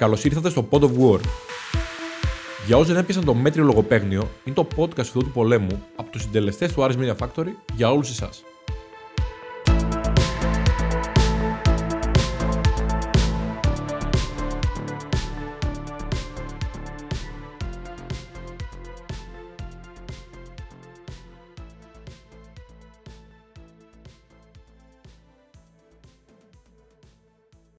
Καλώς ήρθατε στο Pod of War. Για όσοι δεν έπιασαν το μέτριο λογοπαίγνιο, είναι το podcast του πολέμου από τους συντελεστές του Aris Media Factory για όλους εσάς.